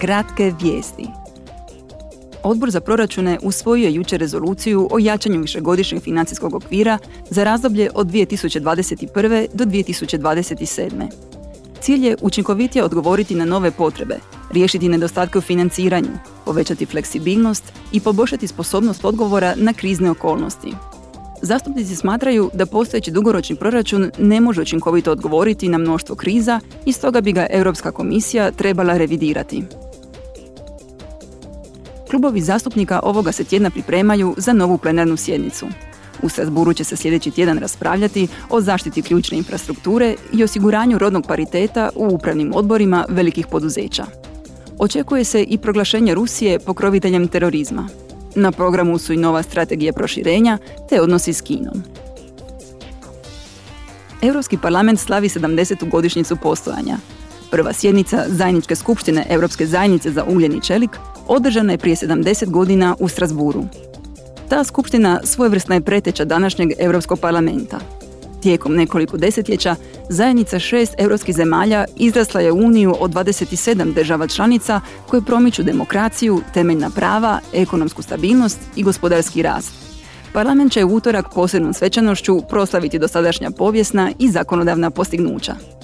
kratke vijesti. Odbor za proračune usvojio je jučer rezoluciju o jačanju višegodišnjeg financijskog okvira za razdoblje od 2021. do 2027. Cilj je učinkovitije odgovoriti na nove potrebe, riješiti nedostatke u financiranju, povećati fleksibilnost i poboljšati sposobnost odgovora na krizne okolnosti. Zastupnici smatraju da postojeći dugoročni proračun ne može učinkovito odgovoriti na mnoštvo kriza i stoga bi ga Europska komisija trebala revidirati. Klubovi zastupnika ovoga se tjedna pripremaju za novu plenarnu sjednicu. U Strasburu će se sljedeći tjedan raspravljati o zaštiti ključne infrastrukture i osiguranju rodnog pariteta u upravnim odborima velikih poduzeća. Očekuje se i proglašenje Rusije pokroviteljem terorizma. Na programu su i nova strategija proširenja te odnosi s Kinom. Europski parlament slavi 70. godišnjicu postojanja. Prva sjednica zajedničke skupštine Europske zajednice za ugljen i čelik održana je prije 70 godina u Strasburu. Ta skupština svojevrsna je preteča današnjeg Europskog parlamenta. Tijekom nekoliko desetljeća zajednica šest europskih zemalja izrasla je uniju od 27 država članica koje promiču demokraciju, temeljna prava, ekonomsku stabilnost i gospodarski rast. Parlament će u utorak posebnom svečanošću proslaviti dosadašnja povijesna i zakonodavna postignuća.